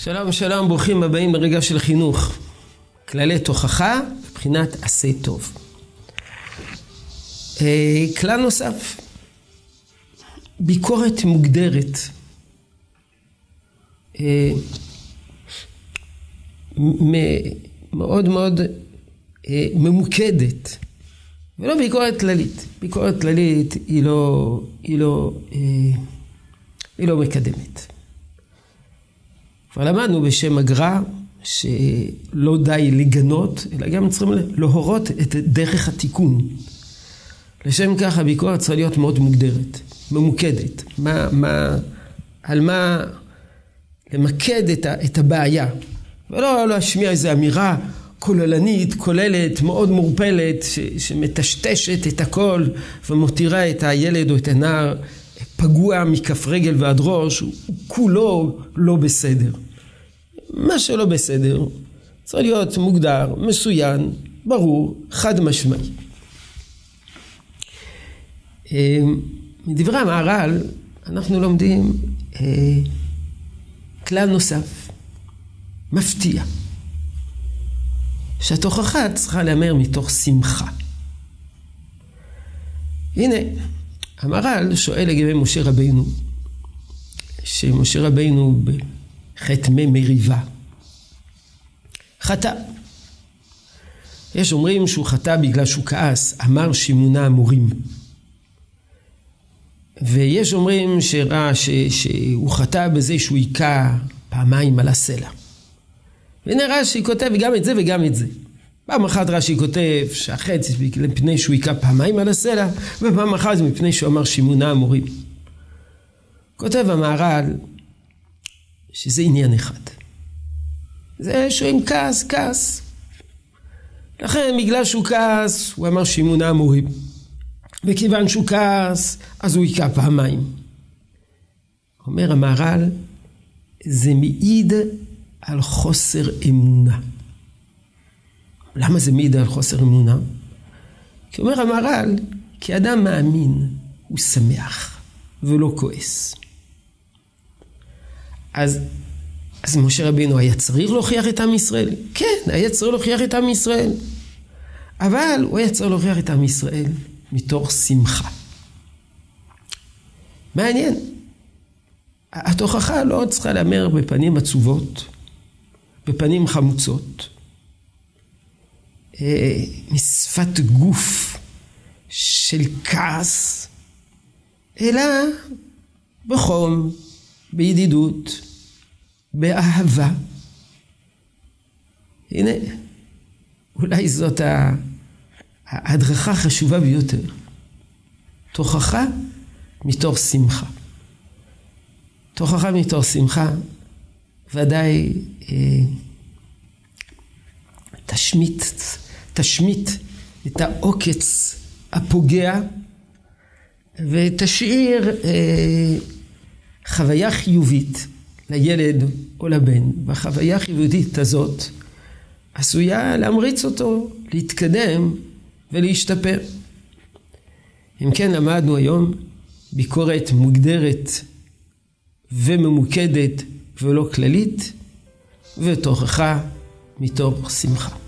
שלום שלום, ברוכים הבאים לרגע של חינוך. כללי תוכחה מבחינת עשה טוב. אה, כלל נוסף, ביקורת מוגדרת. אה, מאוד מאוד אה, ממוקדת, ולא ביקורת כללית. ביקורת כללית היא לא, היא לא, היא לא מקדמת. כבר למדנו בשם הגר"א שלא די לגנות, אלא גם צריכים להורות את דרך התיקון. לשם כך הביקורת צריכה להיות מאוד מוגדרת, ממוקדת. מה, מה, על מה למקד את, ה, את הבעיה. ולא להשמיע איזו אמירה כוללנית, כוללת, מאוד מעורפלת, שמטשטשת את הכל ומותירה את הילד או את הנער פגוע מכף רגל ועד ראש, הוא כולו לא בסדר. מה שלא בסדר צריך להיות מוגדר, מסוין, ברור, חד משמעי. אה, מדברי המהר"ל אנחנו לומדים אה, כלל נוסף, מפתיע, שהתוכחה צריכה להיאמר מתוך שמחה. הנה, המהר"ל שואל לגבי משה רבינו, שמשה רבינו בחטא מריבה חטא. יש אומרים שהוא חטא בגלל שהוא כעס, אמר שימונה המורים. ויש אומרים שראה ש, שהוא חטא בזה שהוא היכה פעמיים על הסלע. והנה רש"י כותב גם את זה וגם את זה. פעם אחת רש"י כותב שהחץ מפני שהוא היכה פעמיים על הסלע, ופעם אחת מפני שהוא אמר שימונה המורים. כותב המהר"ל שזה עניין אחד. זה שהוא עם כעס, כעס. לכן בגלל שהוא כעס, הוא אמר שימונה המורים. וכיוון שהוא כעס, אז הוא היכה פעמיים. אומר המהר"ל, זה מעיד על חוסר אמונה. למה זה מעיד על חוסר אמונה? כי אומר המהר"ל, כי אדם מאמין, הוא שמח ולא כועס. אז, אז משה רבינו היה צריך להוכיח את עם ישראל? כן, היה צריך להוכיח את עם ישראל. אבל הוא היה צריך להוכיח את עם ישראל מתוך שמחה. מעניין. התוכחה לא צריכה להמר בפנים עצובות, בפנים חמוצות. אה, משפת גוף של כעס, אלא בחום, בידידות, באהבה. הנה, אולי זאת ההדרכה החשובה ביותר. תוכחה מתוך שמחה. תוכחה מתוך שמחה ודאי אה, תשמיט תשמיט את העוקץ הפוגע ותשאיר אה, חוויה חיובית לילד או לבן. והחוויה החיובית הזאת עשויה להמריץ אותו להתקדם ולהשתפר. אם כן למדנו היום ביקורת מוגדרת וממוקדת ולא כללית ותוכחה מתוך שמחה.